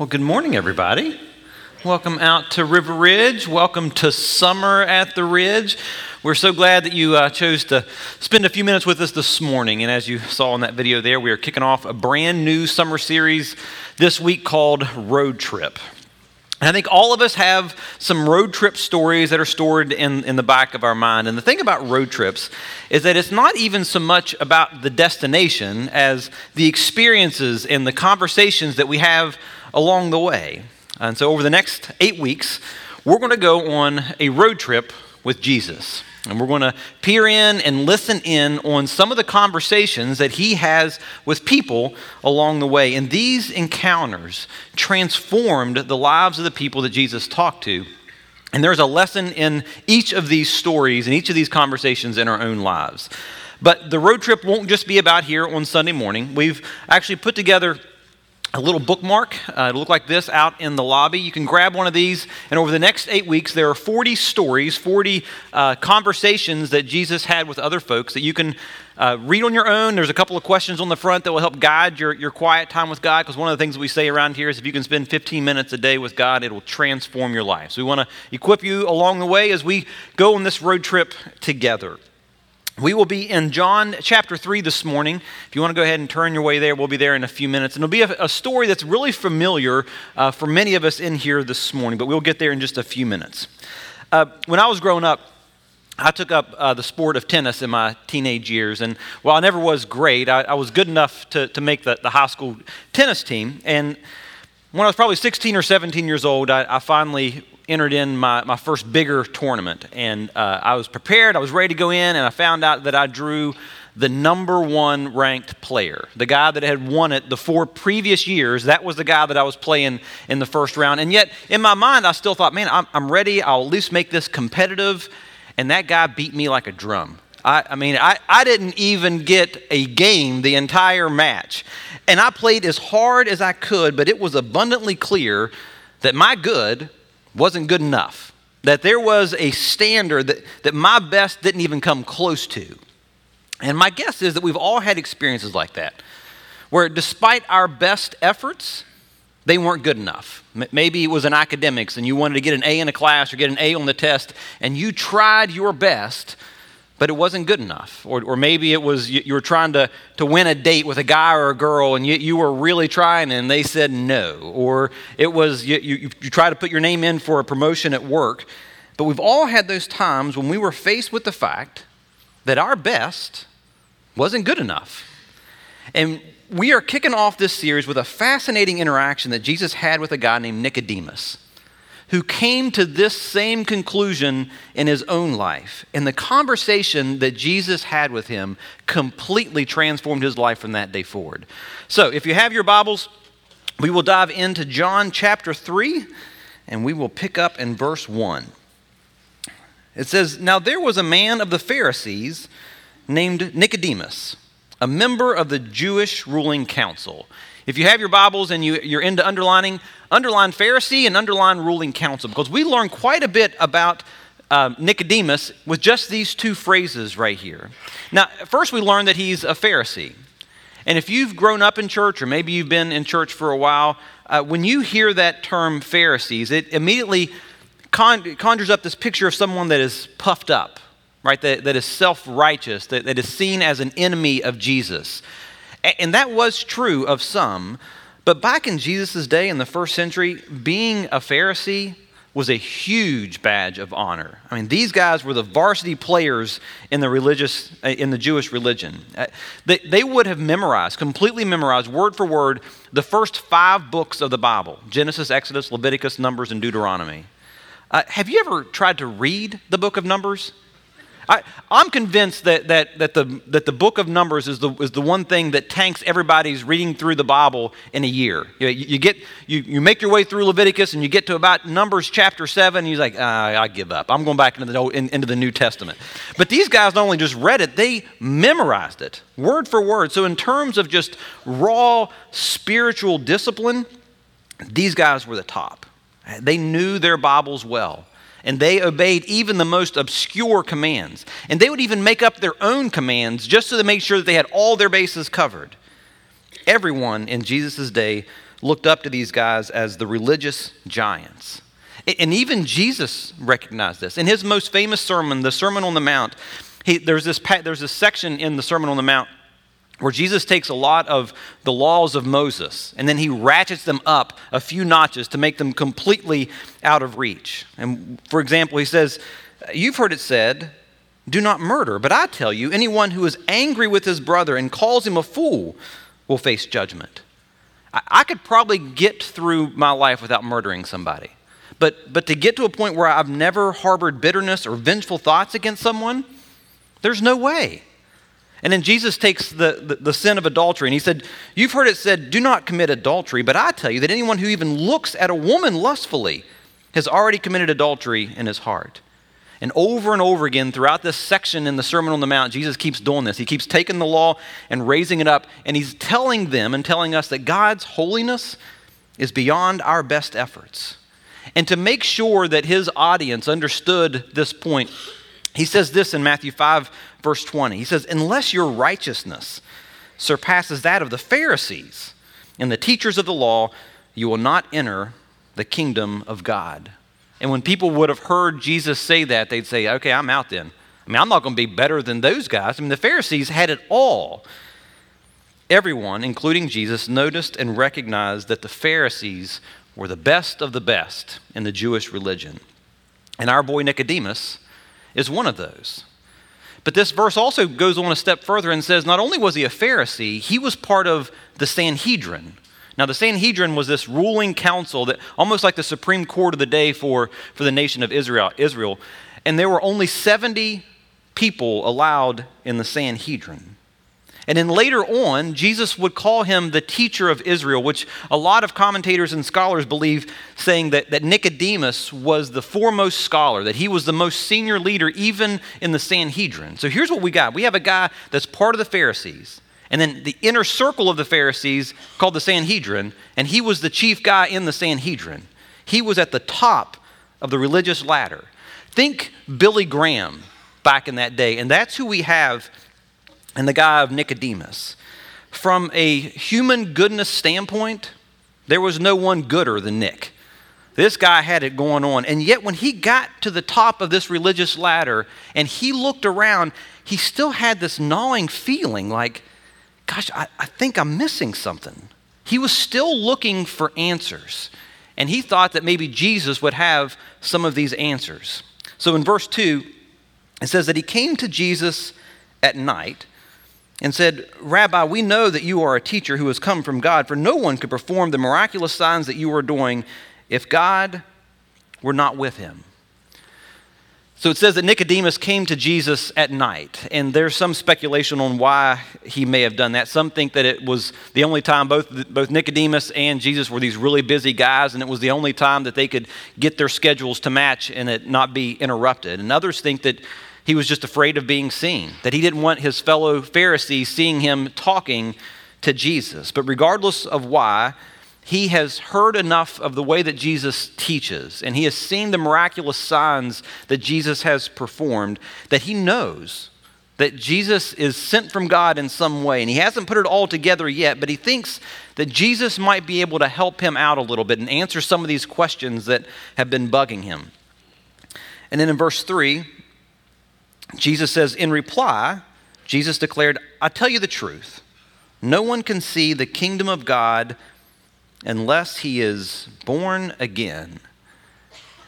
Well, good morning, everybody. Welcome out to River Ridge. Welcome to Summer at the Ridge. We're so glad that you uh, chose to spend a few minutes with us this morning. And as you saw in that video there, we are kicking off a brand new summer series this week called Road Trip. And I think all of us have some road trip stories that are stored in, in the back of our mind. And the thing about road trips is that it's not even so much about the destination as the experiences and the conversations that we have along the way. And so, over the next eight weeks, we're going to go on a road trip with Jesus. And we're going to peer in and listen in on some of the conversations that he has with people along the way. And these encounters transformed the lives of the people that Jesus talked to. And there's a lesson in each of these stories and each of these conversations in our own lives. But the road trip won't just be about here on Sunday morning. We've actually put together a little bookmark. Uh, it'll look like this out in the lobby. You can grab one of these, and over the next eight weeks, there are 40 stories, 40 uh, conversations that Jesus had with other folks that you can uh, read on your own. There's a couple of questions on the front that will help guide your, your quiet time with God, because one of the things that we say around here is if you can spend 15 minutes a day with God, it will transform your life. So we want to equip you along the way as we go on this road trip together. We will be in John chapter 3 this morning. If you want to go ahead and turn your way there, we'll be there in a few minutes. And it'll be a, a story that's really familiar uh, for many of us in here this morning, but we'll get there in just a few minutes. Uh, when I was growing up, I took up uh, the sport of tennis in my teenage years. And while I never was great, I, I was good enough to, to make the, the high school tennis team. And when I was probably 16 or 17 years old, I, I finally entered in my, my first bigger tournament. And uh, I was prepared, I was ready to go in, and I found out that I drew the number one ranked player. The guy that had won it the four previous years, that was the guy that I was playing in the first round. And yet, in my mind, I still thought, man, I'm, I'm ready. I'll at least make this competitive. And that guy beat me like a drum. I, I mean, I, I didn't even get a game the entire match. And I played as hard as I could, but it was abundantly clear that my good wasn't good enough, that there was a standard that, that my best didn't even come close to. And my guess is that we've all had experiences like that, where despite our best efforts, they weren't good enough. Maybe it was in academics and you wanted to get an A in a class or get an A on the test, and you tried your best, but it wasn't good enough. Or, or maybe it was you, you, were trying to, to win a date with a guy or a girl and you, you were really trying and they said no. Or it was you, you, you tried to put your name in for a promotion at work. But we've all had those times when we were faced with the fact that our best wasn't good enough. And we are kicking off this series with a fascinating interaction that Jesus had with a guy named Nicodemus who came to this same conclusion in his own life. And the conversation that Jesus had with him completely transformed his life from that day forward. So, if you have your Bibles, we will dive into John chapter 3, and we will pick up in verse 1. It says, Now there was a man of the Pharisees named Nicodemus, a member of the Jewish ruling council. If you have your Bibles and you, you're into underlining, underline Pharisee and underline ruling council because we learn quite a bit about uh, Nicodemus with just these two phrases right here. Now, first we learn that he's a Pharisee. And if you've grown up in church or maybe you've been in church for a while, uh, when you hear that term Pharisees, it immediately con- conjures up this picture of someone that is puffed up, right? That, that is self righteous, that, that is seen as an enemy of Jesus. And that was true of some. But back in Jesus' day, in the first century, being a Pharisee was a huge badge of honor. I mean, these guys were the varsity players in the religious, in the Jewish religion. Uh, they, they would have memorized, completely memorized, word for word, the first five books of the Bible Genesis, Exodus, Leviticus, Numbers, and Deuteronomy. Uh, have you ever tried to read the book of Numbers? I, am convinced that, that, that, the, that the book of Numbers is the, is the one thing that tanks everybody's reading through the Bible in a year. You, you, get, you, you make your way through Leviticus and you get to about Numbers chapter 7, and you're like, ah, I give up. I'm going back into the, in, into the New Testament. But these guys not only just read it, they memorized it word for word. So, in terms of just raw spiritual discipline, these guys were the top. They knew their Bibles well and they obeyed even the most obscure commands. And they would even make up their own commands just so to make sure that they had all their bases covered. Everyone in Jesus' day looked up to these guys as the religious giants. And even Jesus recognized this. In his most famous sermon, the Sermon on the Mount, he, there's, this, there's this section in the Sermon on the Mount where Jesus takes a lot of the laws of Moses and then he ratchets them up a few notches to make them completely out of reach. And for example, he says, You've heard it said, do not murder, but I tell you, anyone who is angry with his brother and calls him a fool will face judgment. I, I could probably get through my life without murdering somebody. But, but to get to a point where I've never harbored bitterness or vengeful thoughts against someone, there's no way. And then Jesus takes the, the, the, sin of adultery and he said, You've heard it said, do not commit adultery, but I tell you that anyone who even looks at a woman lustfully has already committed adultery in his heart. And over and over again throughout this section in the Sermon on the Mount, Jesus keeps doing this. He keeps taking the law and raising it up, and he's telling them and telling us that God's holiness is beyond our best efforts. And to make sure that his audience understood this point, he says this in Matthew 5, verse 20. He says, Unless your righteousness surpasses that of the Pharisees and the teachers of the law, you will not enter the kingdom of God. And when people would have heard Jesus say that, they'd say, Okay, I'm out then. I mean, I'm not going to be better than those guys. I mean, the Pharisees had it all. Everyone, including Jesus, noticed and recognized that the Pharisees were the best of the best in the Jewish religion. And our boy Nicodemus is one of those. But this verse also goes on a step further and says not only was he a Pharisee, he was part of the Sanhedrin. Now, the Sanhedrin was this ruling council that almost like the Supreme Court of the day for, for the nation of Israel, Israel. And there were only 70 people allowed in the Sanhedrin. And then later on, Jesus would call him the teacher of Israel, which a lot of commentators and scholars believe, saying that, that Nicodemus was the foremost scholar, that he was the most senior leader even in the Sanhedrin. So here's what we got we have a guy that's part of the Pharisees, and then the inner circle of the Pharisees called the Sanhedrin, and he was the chief guy in the Sanhedrin. He was at the top of the religious ladder. Think Billy Graham back in that day, and that's who we have and the guy of Nicodemus. From a human goodness standpoint, there was no one gooder than Nick. This guy had it going on. And yet, when he got to the top of this religious ladder and he looked around, he still had this gnawing feeling like, gosh, I, I think I'm missing something. He was still looking for answers. And he thought that maybe Jesus would have some of these answers. So in verse 2, it says that he came to Jesus at night and said, Rabbi, we know that you are a teacher who has come from God, for no one could perform the miraculous signs that you are doing if God were not with him. So it says that Nicodemus came to Jesus at night, and there's some speculation on why he may have done that. Some think that it was the only time both, both Nicodemus and Jesus were these really busy guys, and it was the only time that they could get their schedules to match and it not be interrupted. And others think that he was just afraid of being seen, that he didn't want his fellow Pharisees seeing him talking to Jesus. But regardless of why, he has heard enough of the way that Jesus teaches, and he has seen the miraculous signs that Jesus has performed, that he knows that Jesus is sent from God in some way. And he hasn't put it all together yet, but he thinks that Jesus might be able to help him out a little bit and answer some of these questions that have been bugging him. And then in verse 3, Jesus says, In reply, Jesus declared, I tell you the truth. No one can see the kingdom of God unless he is born again.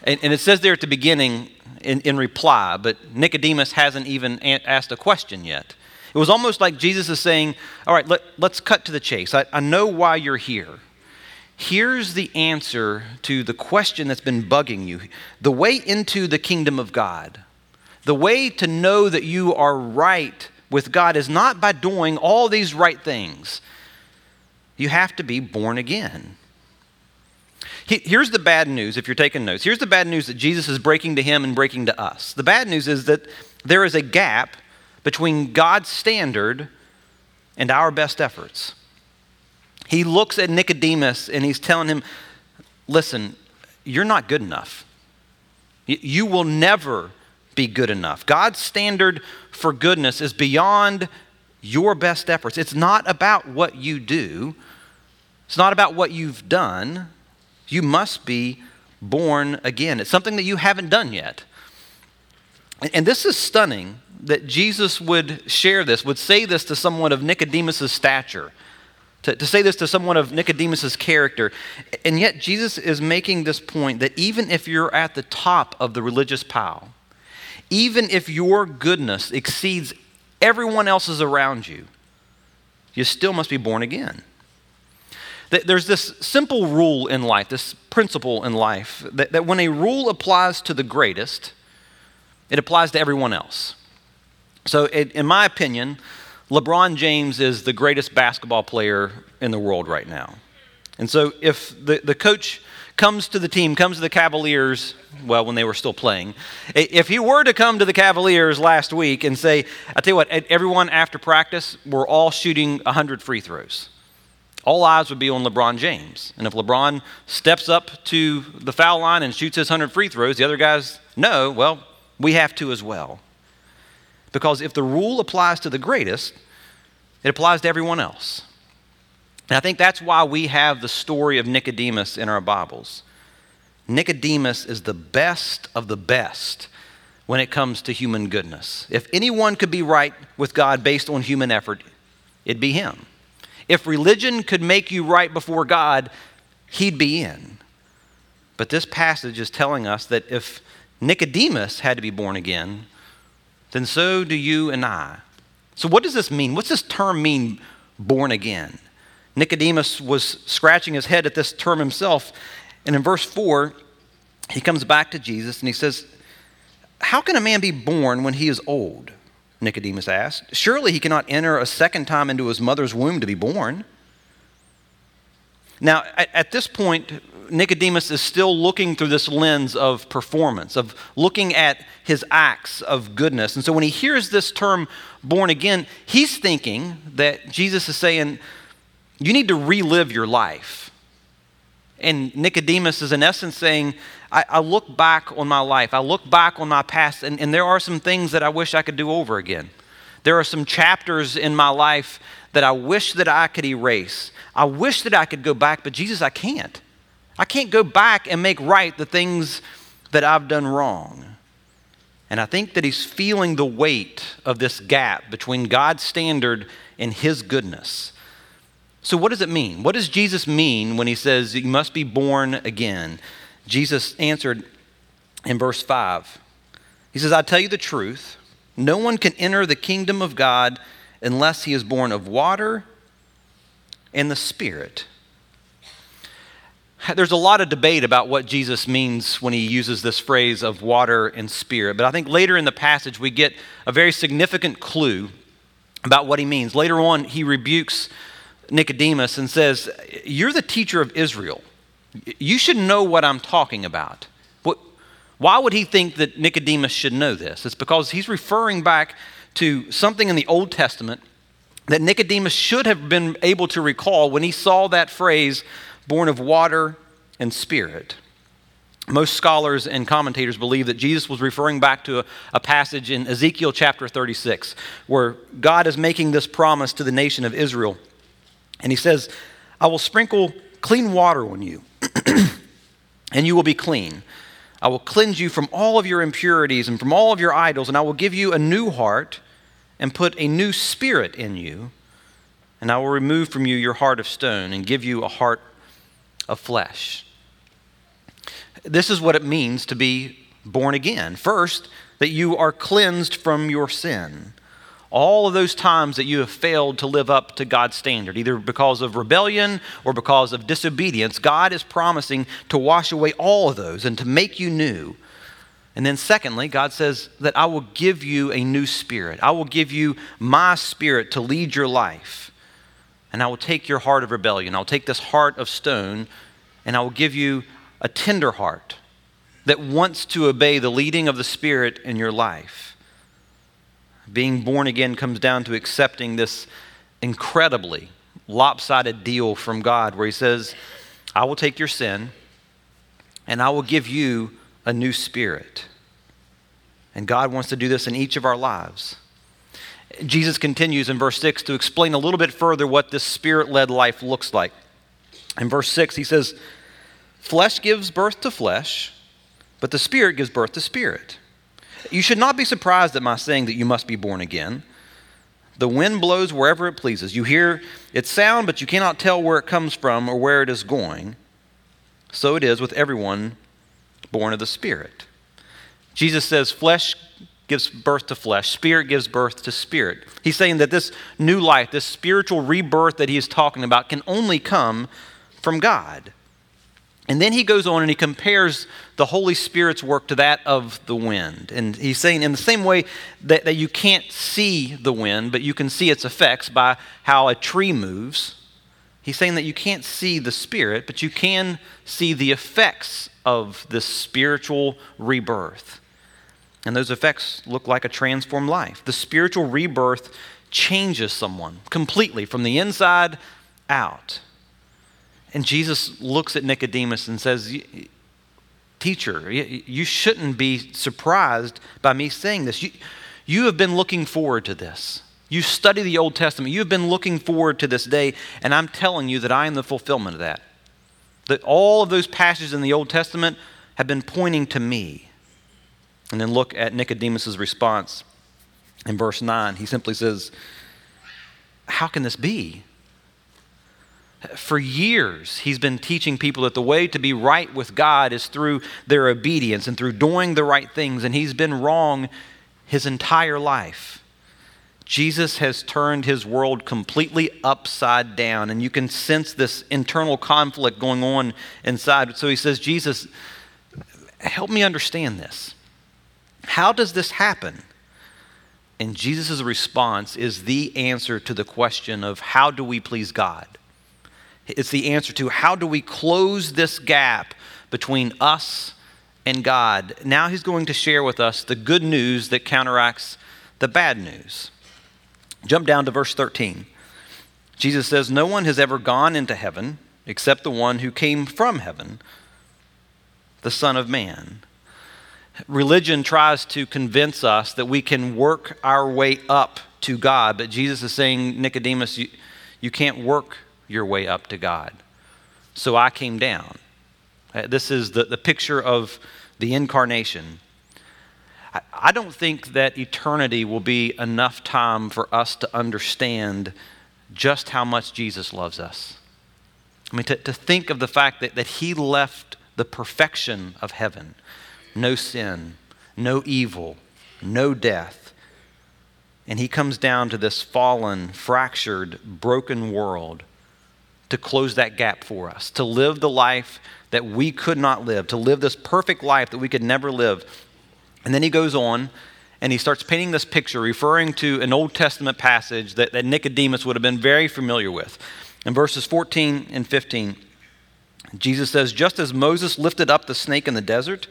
And, and, it says there at the beginning in, in reply, but Nicodemus hasn't even asked a question yet. It was almost like Jesus is saying, All right, let, us cut to the chase. I, I know why you're here. Here's the answer to the question that's been bugging you the way into the kingdom of God. The way to know that you are right with God is not by doing all these right things you have to be born again. Here's the bad news if you're taking notes. Here's the bad news that Jesus is breaking to him and breaking to us. The bad news is that there is a gap between God's standard and our best efforts. He looks at Nicodemus and he's telling him, Listen, you're not good enough. You will never be good enough. God's standard for goodness is beyond your best efforts. It's not about what you do. It's not about what you've done. You must be born again. It's something that you haven't done yet. And this is stunning that Jesus would share this, would say this to someone of Nicodemus' stature, to, to say this to someone of Nicodemus' character. And yet, Jesus is making this point that even if you're at the top of the religious pile, even if your goodness exceeds everyone else's around you, you still must be born again. There's this simple rule in life, this principle in life, that, that when a rule applies to the greatest, it applies to everyone else. So, it, in my opinion, LeBron James is the greatest basketball player in the world right now. And so, if the, the coach comes to the team, comes to the Cavaliers, well, when they were still playing, if he were to come to the Cavaliers last week and say, I tell you what, everyone after practice, we're all shooting 100 free throws. All eyes would be on LeBron James. And if LeBron steps up to the foul line and shoots his 100 free throws, the other guys know, well, we have to as well. Because if the rule applies to the greatest, it applies to everyone else. And I think that's why we have the story of Nicodemus in our Bibles. Nicodemus is the best of the best when it comes to human goodness. If anyone could be right with God based on human effort, it'd be him. If religion could make you right before God, he'd be in. But this passage is telling us that if Nicodemus had to be born again, then so do you and I. So, what does this mean? What's this term mean, born again? Nicodemus was scratching his head at this term himself. And in verse 4, he comes back to Jesus and he says, How can a man be born when he is old? Nicodemus asked. Surely he cannot enter a second time into his mother's womb to be born. Now, at, this point, Nicodemus is still looking through this lens of performance, of looking at his acts of goodness. And so when he hears this term born again, he's thinking that Jesus is saying, you need to relive your life. And Nicodemus is in essence saying, I, I, look back on my life, I look back on my past, and, and there are some things that I wish I could do over again. There are some chapters in my life that I wish that I could erase. I wish that I could go back, but Jesus, I can't. I can't go back and make right the things that I've done wrong. And I think that he's feeling the weight of this gap between God's standard and his goodness. So, what does it mean? What does Jesus mean when he says you must be born again? Jesus answered in verse 5. He says, I tell you the truth, no one can enter the kingdom of God unless he is born of water and the Spirit there's a lot of debate about what Jesus means when he uses this phrase of water and spirit. But I think later in the passage, we get a very significant clue about what he means. Later on, he rebukes Nicodemus and says, You're the teacher of Israel. You should know what I'm talking about. Why would he think that Nicodemus should know this? It's because he's referring back to something in the Old Testament that Nicodemus should have been able to recall when he saw that phrase born of water and spirit. Most scholars and commentators believe that Jesus was referring back to a, a, passage in Ezekiel chapter 36, where God is making this promise to the nation of Israel. And he says, I will sprinkle clean water on you, and you will be clean. I will cleanse you from all of your impurities and from all of your idols, and I will give you a new heart and put a new spirit in you. And I will remove from you your heart of stone and give you a heart of flesh. This is what it means to be born again. First, that you are cleansed from your sin. All of those times that you have failed to live up to God's standard, either because of rebellion or because of disobedience, God is promising to wash away all of those and to make you new. And then, secondly, God says that I will give you a new spirit. I will give you my spirit to lead your life and I will take your heart of rebellion. I'll take this heart of stone, and I will give you a tender heart that wants to obey the leading of the Spirit in your life. Being born again comes down to accepting this incredibly lopsided deal from God where He says, I will take your sin and I will give you a new spirit. And God wants to do this in each of our lives. Jesus continues in verse 6 to explain a little bit further what this spirit led life looks like. In verse 6, he says, Flesh gives birth to flesh, but the Spirit gives birth to spirit. You should not be surprised at my saying that you must be born again. The wind blows wherever it pleases. You hear its sound, but you cannot tell where it comes from or where it is going. So it is with everyone born of the Spirit. Jesus says, Flesh gives birth to flesh, spirit gives birth to spirit. He's saying that this new life, this spiritual rebirth that he is talking about, can only come from God. And then he goes on and he compares the Holy Spirit's work to that of the wind. And he's saying, in the same way that, that you can't see the wind, but you can see its effects by how a tree moves, he's saying that you can't see the Spirit, but you can see the effects of this spiritual rebirth. And those effects look like a transformed life. The spiritual rebirth changes someone completely from the inside out. And Jesus looks at Nicodemus and says, Teacher, you shouldn't be surprised by me saying this. You, you have been looking forward to this. You study the Old Testament. You've been looking forward to this day, and I'm telling you that I am the fulfillment of that. That all of those passages in the Old Testament have been pointing to me. And then look at Nicodemus' response in verse 9. He simply says, How can this be? For years, he's been teaching people that the way to be right with God is through their obedience and through doing the right things, and he's been wrong his entire life. Jesus has turned his world completely upside down, and you can sense this internal conflict going on inside. So he says, Jesus, help me understand this. How does this happen? And Jesus' response is the answer to the question of how do we please God? It's the answer to how do we close this gap between us and God. Now he's going to share with us the good news that counteracts the bad news. Jump down to verse 13. Jesus says, No one has ever gone into heaven except the one who came from heaven, the Son of Man. Religion tries to convince us that we can work our way up to God, but Jesus is saying, Nicodemus, you, you can't work your way up to God. So I came down. Uh, this is the, the picture of the incarnation. I, I don't think that eternity will be enough time for us to understand just how much Jesus loves us. I mean, to, to think of the fact that, that He left the perfection of heaven no sin, no evil, no death. And He comes down to this fallen, fractured, broken world to close that gap for us, to live the life that we could not live, to live this perfect life that we could never live. And then he goes on and he starts painting this picture, referring to an Old Testament passage that, that Nicodemus would have been very familiar with. In verses 14 and 15, Jesus says, Just as Moses lifted up the snake in the desert,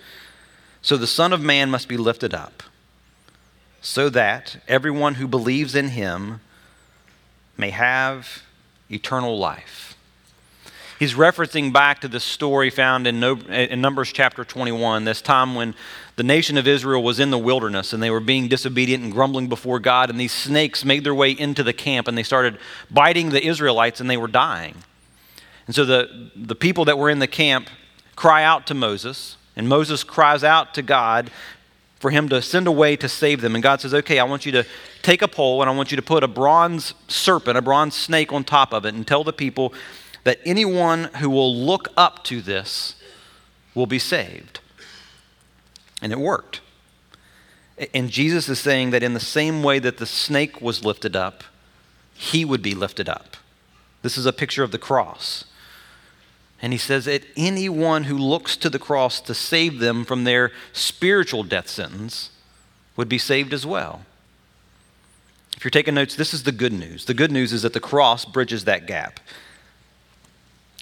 so the Son of Man must be lifted up, so that everyone who believes in him may have eternal life. He's referencing back to the story found in, no- in Numbers chapter 21, this time when the nation of Israel was in the wilderness and they were being disobedient and grumbling before God, and these snakes made their way into the camp and they started biting the Israelites and they were dying. And so the, the people that were in the camp cry out to Moses, and Moses cries out to God for him to send away to save them. And God says, Okay, I want you to take a pole and I want you to put a bronze serpent, a bronze snake on top of it, and tell the people that anyone who will look up to this will be saved. And it worked. And Jesus is saying that in the same way that the snake was lifted up, he would be lifted up. This is a picture of the cross. And he says that anyone who looks to the cross to save them from their spiritual death sentence would be saved as well. If you're taking notes, this is the good news. The good news is that the cross bridges that gap.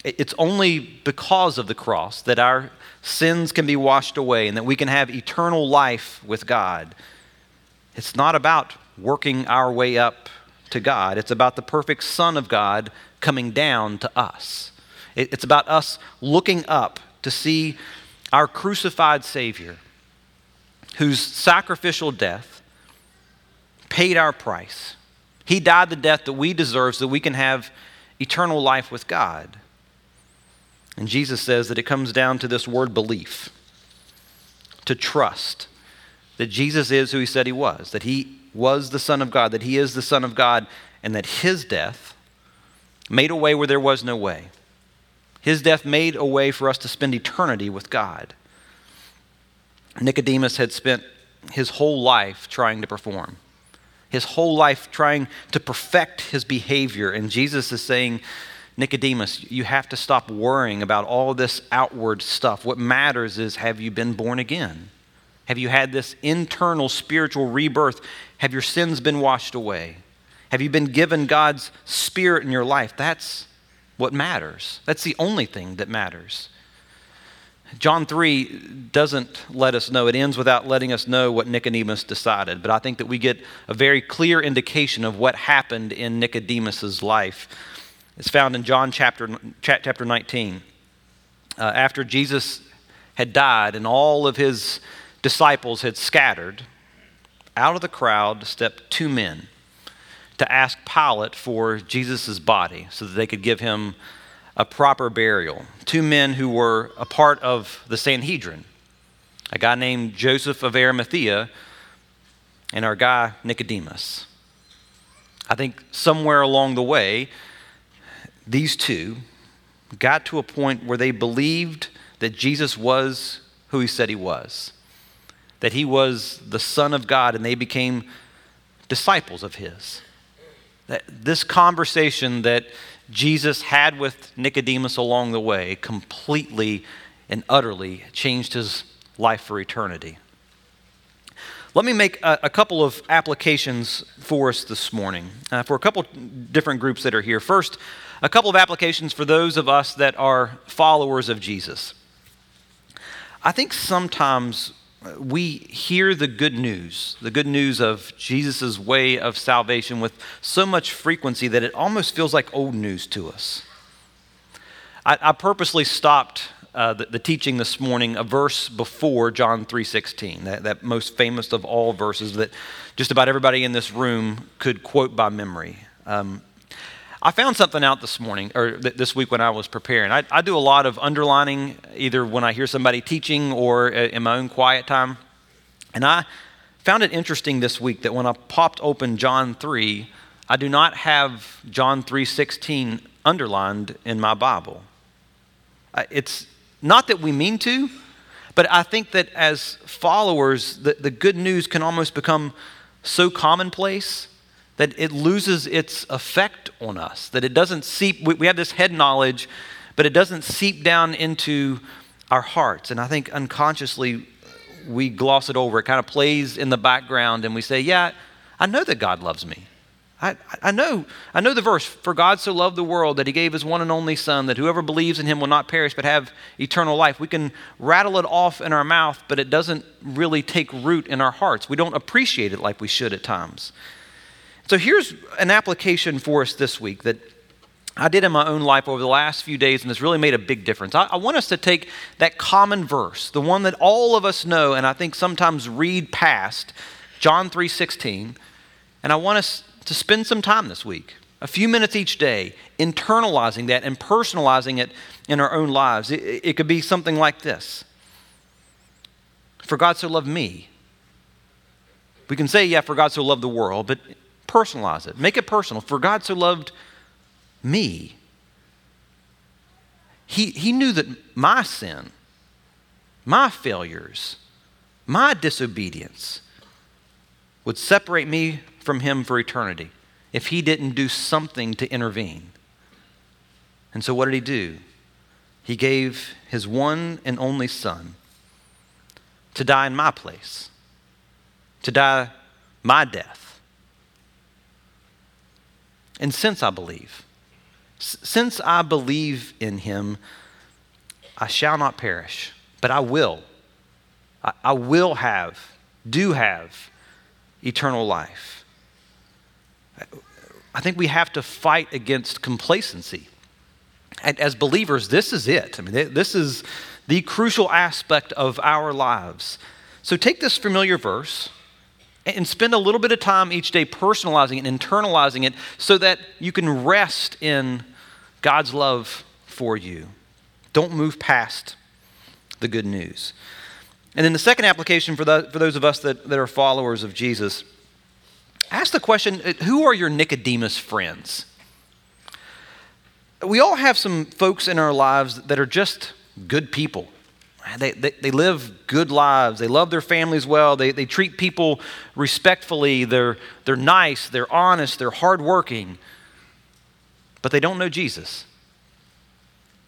It's only because of the cross that our sins can be washed away and that we can have eternal life with God. It's not about working our way up to God, it's about the perfect Son of God coming down to us. It's about us looking up to see our crucified Savior, whose sacrificial death paid our price. He died the death that we deserve so that we can have eternal life with God. And Jesus says that it comes down to this word belief, to trust that Jesus is who he said he was, that he was the Son of God, that he is the Son of God, and that his death made a way where there was no way. His death made a way for us to spend eternity with God. Nicodemus had spent his whole life trying to perform, his whole life trying to perfect his behavior. And Jesus is saying, Nicodemus, you have to stop worrying about all this outward stuff. What matters is have you been born again? Have you had this internal spiritual rebirth? Have your sins been washed away? Have you been given God's spirit in your life? That's what matters. That's the only thing that matters. John 3 doesn't let us know. It ends without letting us know what Nicodemus decided. But I think that we get a very clear indication of what happened in Nicodemus's life. It's found in John chapter, chapter 19. Uh, after Jesus had died and all of his disciples had scattered, out of the crowd stepped two men to ask Pilate for Jesus' body so that they could give him a proper burial. Two men who were a part of the Sanhedrin a guy named Joseph of Arimathea and our guy Nicodemus. I think somewhere along the way, these two got to a point where they believed that Jesus was who he said he was, that he was the Son of God, and they became disciples of his that this conversation that Jesus had with Nicodemus along the way completely and utterly changed his life for eternity. Let me make a, a couple of applications for us this morning uh, for a couple different groups that are here. First, a couple of applications for those of us that are followers of Jesus. I think sometimes we hear the good news, the good news of Jesus' way of salvation with so much frequency that it almost feels like old news to us. I, I purposely stopped uh, the, the, teaching this morning a verse before John 3.16, that, that most famous of all verses that just about everybody in this room could quote by memory. Um, I found something out this morning or th- this week when I was preparing. I, I, do a lot of underlining, either when I hear somebody teaching or uh, in my own quiet time. And I found it interesting this week that when I popped open John 3, I do not have John 3:16 underlined in my Bible. It's not that we mean to, but I think that as followers, the, the good news can almost become so commonplace that it loses its effect on us, that it doesn't seep, we, we have this head knowledge, but it doesn't seep down into our hearts. And I think unconsciously we gloss it over. It kind of plays in the background, and we say, Yeah, I know that God loves me. I, I, know, I know the verse, for God so loved the world that he gave his one and only Son, that whoever believes in him will not perish but have eternal life. We can rattle it off in our mouth, but it doesn't really take root in our hearts. We don't appreciate it like we should at times. So here's an application for us this week that I did in my own life over the last few days, and it's really made a big difference. I, I, want us to take that common verse, the one that all of us know, and I think sometimes read past, John 3:16, and I want us to spend some time this week, a few minutes each day, internalizing that and personalizing it in our own lives. It, it could be something like this: For God so loved me. We can say, yeah, for God so loved the world, but Personalize it, make it personal. For God so loved me. He, he knew that my sin, my failures, my disobedience would separate me from Him for eternity if He didn't do something to intervene. And so, what did He do? He gave His one and only Son to die in my place, to die my death and since I believe, since I believe in him, I shall not perish, but I will. I, I will have, do have eternal life. I think we have to fight against complacency. And as believers, this is it. I mean, this is the crucial aspect of our lives. So take this familiar verse and spend a little bit of time each day personalizing it and internalizing it so that you can rest in God's love for you. Don't move past the good news. And then the second application for, the, for those of us that, that are followers of Jesus ask the question uh, who are your Nicodemus friends? We all have some folks in our lives that are just good people. They, they, they, live good lives. They love their families well. They, they treat people respectfully. They're, they're nice. They're honest. They're hardworking. But they don't know Jesus.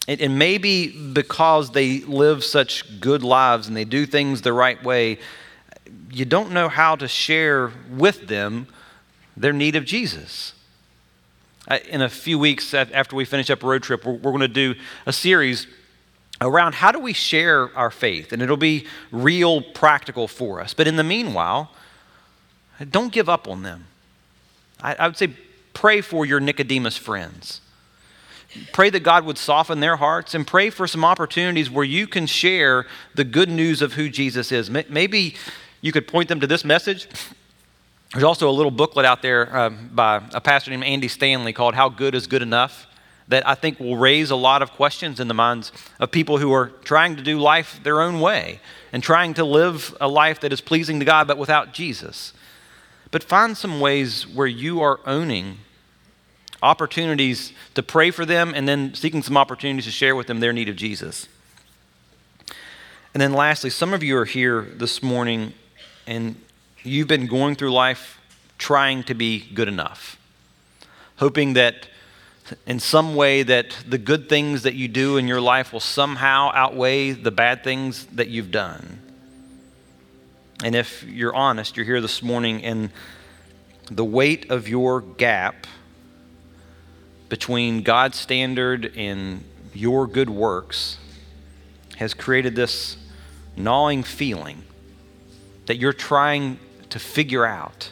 And, and maybe because they live such good lives and they do things the right way, you don't know how to share with them their need of Jesus. In a few weeks after we finish up a road trip, we're, we're going to do a series around how do we share our faith, and it'll be real practical for us. But in the meanwhile, don't give up on them. I, I would say pray for your Nicodemus friends. Pray that God would soften their hearts and pray for some opportunities where you can share the good news of who Jesus is. Maybe you could point them to this message. There's also a little booklet out there uh, by a pastor named Andy Stanley called How Good is Good Enough that I think will raise a lot of questions in the minds of people who are trying to do life their own way and trying to live a life that is pleasing to God but without Jesus. But find some ways where you are owning opportunities to pray for them and then seeking some opportunities to share with them their need of Jesus. And then lastly, some of you are here this morning and you've been going through life trying to be good enough, hoping that in some way that the good things that you do in your life will somehow outweigh the bad things that you've done. And if you're honest, you're here this morning and the weight of your gap between God's standard and your good works has created this gnawing feeling that you're trying to figure out.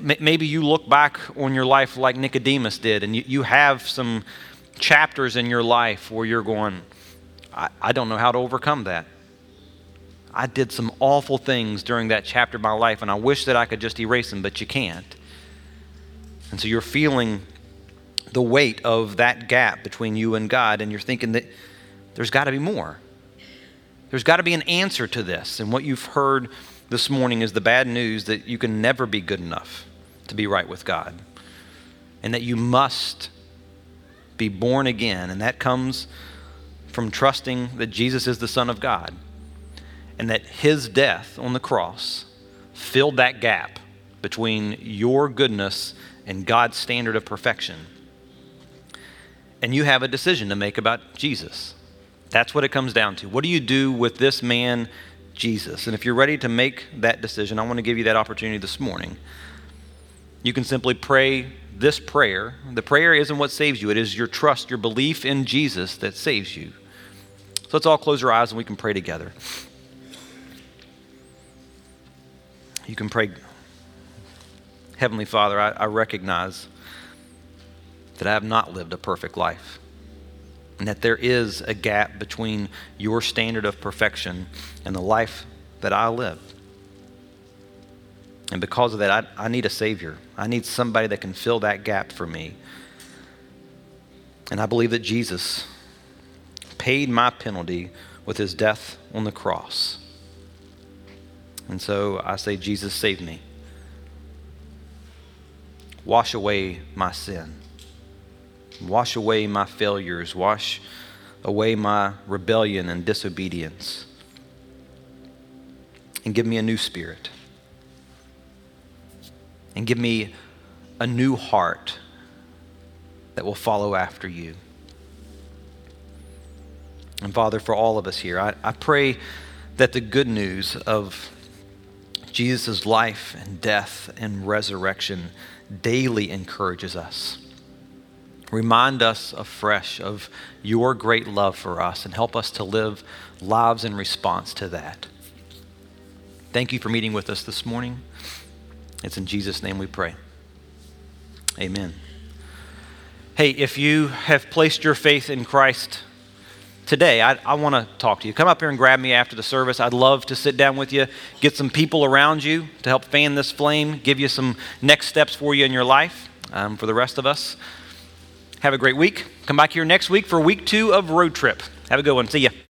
Maybe you look back on your life like Nicodemus did, and you, you have some chapters in your life where you're going, I, I don't know how to overcome that. I did some awful things during that chapter of my life, and I wish that I could just erase them, but you can't. And so you're feeling the weight of that gap between you and God, and you're thinking that there's got to be more. There's got to be an answer to this. And what you've heard this morning is the bad news that you can never be good enough to be right with God, and that you must be born again. And that comes from trusting that Jesus is the Son of God, and that his death on the cross filled that gap between your goodness and God's standard of perfection and you have a decision to make about Jesus. That's what it comes down to. What do you do with this man, Jesus? And if you're ready to make that decision, I want to give you that opportunity this morning. You can simply pray this prayer. The prayer isn't what saves you, it is your trust, your belief in Jesus that saves you. So let's all close our eyes and we can pray together. You can pray, Heavenly Father, I, I recognize that I have not lived a perfect life, and that there is a gap between your standard of perfection and the life that I live. And because of that, I, I need a Savior. I need somebody that can fill that gap for me. And I believe that Jesus paid my penalty with his death on the cross. And so I say, Jesus, save me. Wash away my sin. Wash away my failures. Wash away my rebellion and disobedience. And give me a new spirit. And give me a new heart that will follow after you. And Father, for all of us here, I, I pray that the good news of Jesus' life and death and resurrection daily encourages us. Remind us afresh of your great love for us and help us to live lives in response to that. Thank you for meeting with us this morning. It's in Jesus' name we pray. Amen. Hey, if you have placed your faith in Christ today, I, I want to talk to you. Come up here and grab me after the service. I'd love to sit down with you, get some people around you to help fan this flame, give you some next steps for you in your life um, for the rest of us. Have a great week. Come back here next week for week two of Road Trip. Have a good one. See ya.